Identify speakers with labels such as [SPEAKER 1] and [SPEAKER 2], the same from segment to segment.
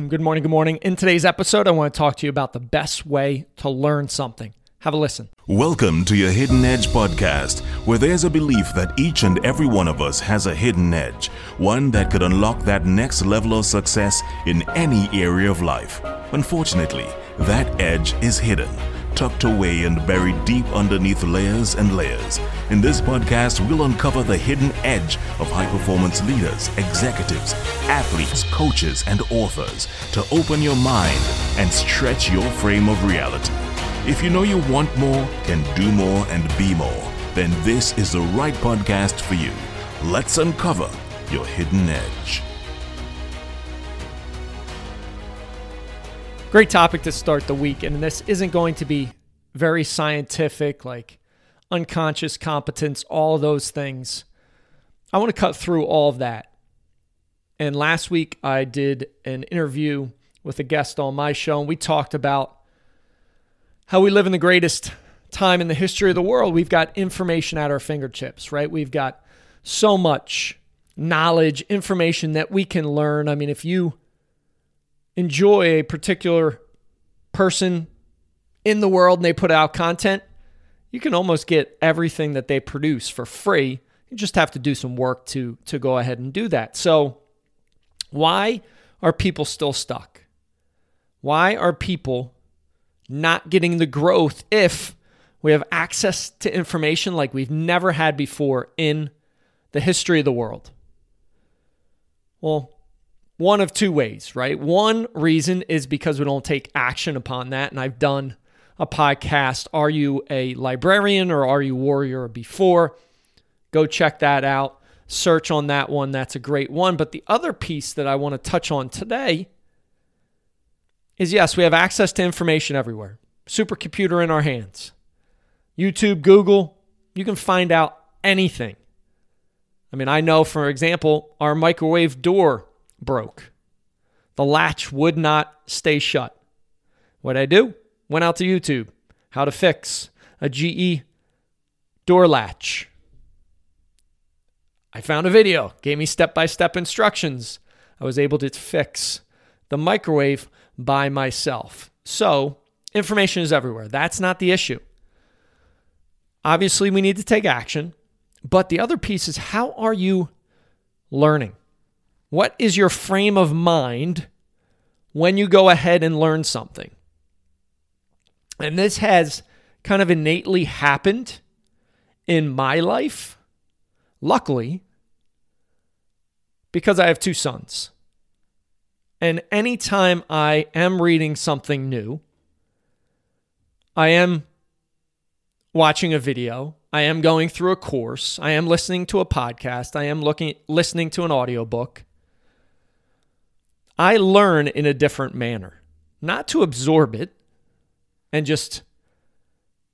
[SPEAKER 1] Mm, good morning. Good morning. In today's episode, I want to talk to you about the best way to learn something. Have a listen.
[SPEAKER 2] Welcome to your Hidden Edge podcast, where there's a belief that each and every one of us has a hidden edge, one that could unlock that next level of success in any area of life. Unfortunately, that edge is hidden, tucked away and buried deep underneath layers and layers. In this podcast, we'll uncover the hidden edge of high performance leaders, executives, athletes, coaches, and authors to open your mind and stretch your frame of reality. If you know you want more, can do more, and be more, then this is the right podcast for you. Let's uncover your hidden edge.
[SPEAKER 1] Great topic to start the week. And this isn't going to be very scientific, like unconscious competence, all those things. I want to cut through all of that. And last week, I did an interview with a guest on my show, and we talked about how we live in the greatest time in the history of the world. We've got information at our fingertips, right? We've got so much knowledge, information that we can learn. I mean, if you enjoy a particular person in the world and they put out content, you can almost get everything that they produce for free. You just have to do some work to to go ahead and do that. So, why are people still stuck? Why are people not getting the growth if we have access to information like we've never had before in the history of the world? Well, one of two ways, right? One reason is because we don't take action upon that. And I've done a podcast, Are You a Librarian or Are You Warrior before? Go check that out. Search on that one. That's a great one. But the other piece that I want to touch on today is yes, we have access to information everywhere. Supercomputer in our hands. YouTube, Google, you can find out anything. I mean, I know, for example, our microwave door broke. The latch would not stay shut. What I do? Went out to YouTube. How to fix a GE door latch. I found a video, gave me step by step instructions. I was able to fix the microwave by myself. So, information is everywhere. That's not the issue. Obviously, we need to take action. But the other piece is how are you learning? What is your frame of mind when you go ahead and learn something? And this has kind of innately happened in my life, luckily, because I have two sons. And anytime I am reading something new, I am watching a video, I am going through a course, I am listening to a podcast, I am looking listening to an audiobook. I learn in a different manner, not to absorb it and just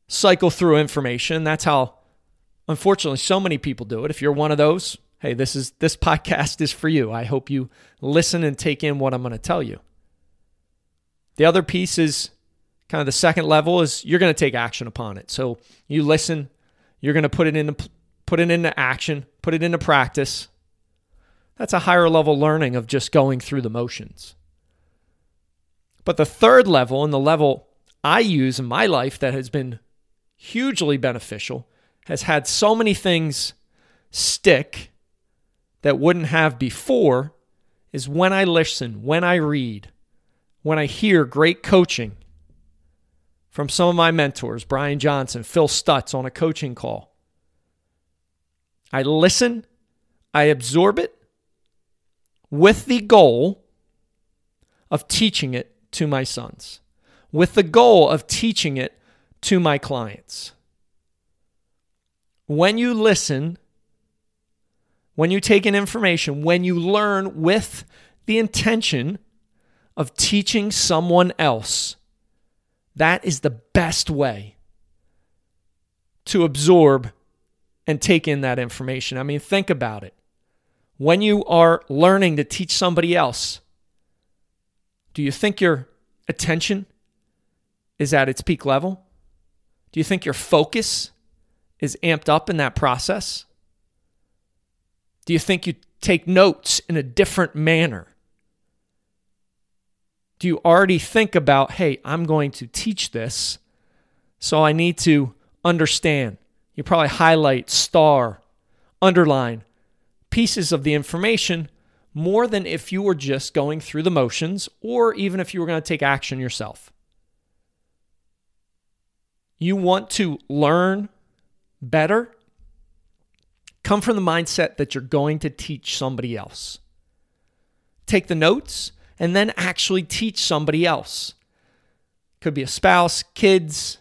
[SPEAKER 1] cycle through information. That's how unfortunately so many people do it. If you're one of those, hey, this is this podcast is for you. I hope you listen and take in what I'm going to tell you. The other piece is kind of the second level is you're going to take action upon it. So you listen, you're going to put it into put it into action, put it into practice. That's a higher level learning of just going through the motions. But the third level and the level I use in my life that has been hugely beneficial has had so many things stick that wouldn't have before is when I listen, when I read, when I hear great coaching from some of my mentors, Brian Johnson, Phil Stutz on a coaching call. I listen, I absorb it with the goal of teaching it to my sons, with the goal of teaching it to my clients. When you listen, when you take in information, when you learn with the intention of teaching someone else, that is the best way to absorb and take in that information. I mean, think about it. When you are learning to teach somebody else, do you think your attention is at its peak level? Do you think your focus is amped up in that process? Do you think you take notes in a different manner? Do you already think about, hey, I'm going to teach this, so I need to understand? You probably highlight, star, underline pieces of the information more than if you were just going through the motions or even if you were going to take action yourself. You want to learn better? Come from the mindset that you're going to teach somebody else. Take the notes and then actually teach somebody else. Could be a spouse, kids,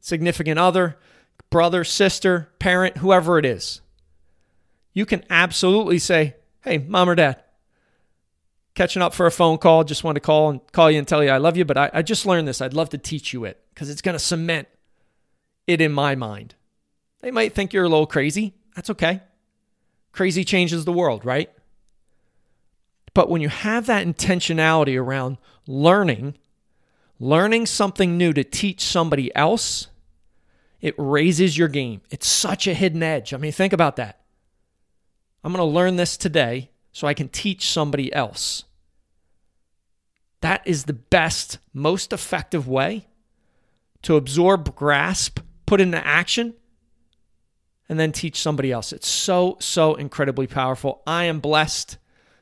[SPEAKER 1] significant other, brother, sister, parent, whoever it is. You can absolutely say, Hey, mom or dad, catching up for a phone call. Just want to call and call you and tell you I love you, but I, I just learned this. I'd love to teach you it because it's going to cement it in my mind. They might think you're a little crazy. That's okay. Crazy changes the world, right? But when you have that intentionality around learning, learning something new to teach somebody else, it raises your game. It's such a hidden edge. I mean, think about that. I'm going to learn this today so I can teach somebody else. That is the best, most effective way to absorb, grasp, put into action, and then teach somebody else. It's so, so incredibly powerful. I am blessed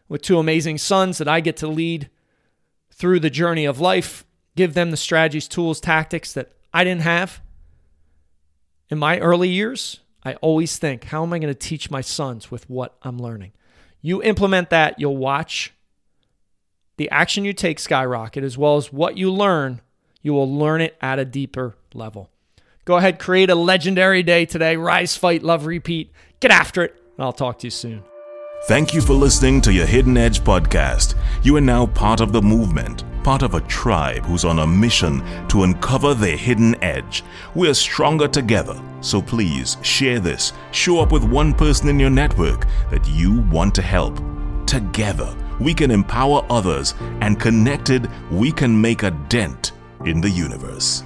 [SPEAKER 1] with two amazing sons that I get to lead through the journey of life, give them the strategies, tools, tactics that I didn't have. In my early years, I always think, how am I going to teach my sons with what I'm learning? You implement that, you'll watch the action you take skyrocket as well as what you learn. You will learn it at a deeper level. Go ahead, create a legendary day today. Rise, fight, love, repeat. Get after it. And I'll talk to you soon.
[SPEAKER 2] Thank you for listening to your Hidden Edge podcast. You are now part of the movement, part of a tribe who's on a mission to uncover their hidden edge. We're stronger together, so please share this. Show up with one person in your network that you want to help. Together, we can empower others, and connected, we can make a dent in the universe.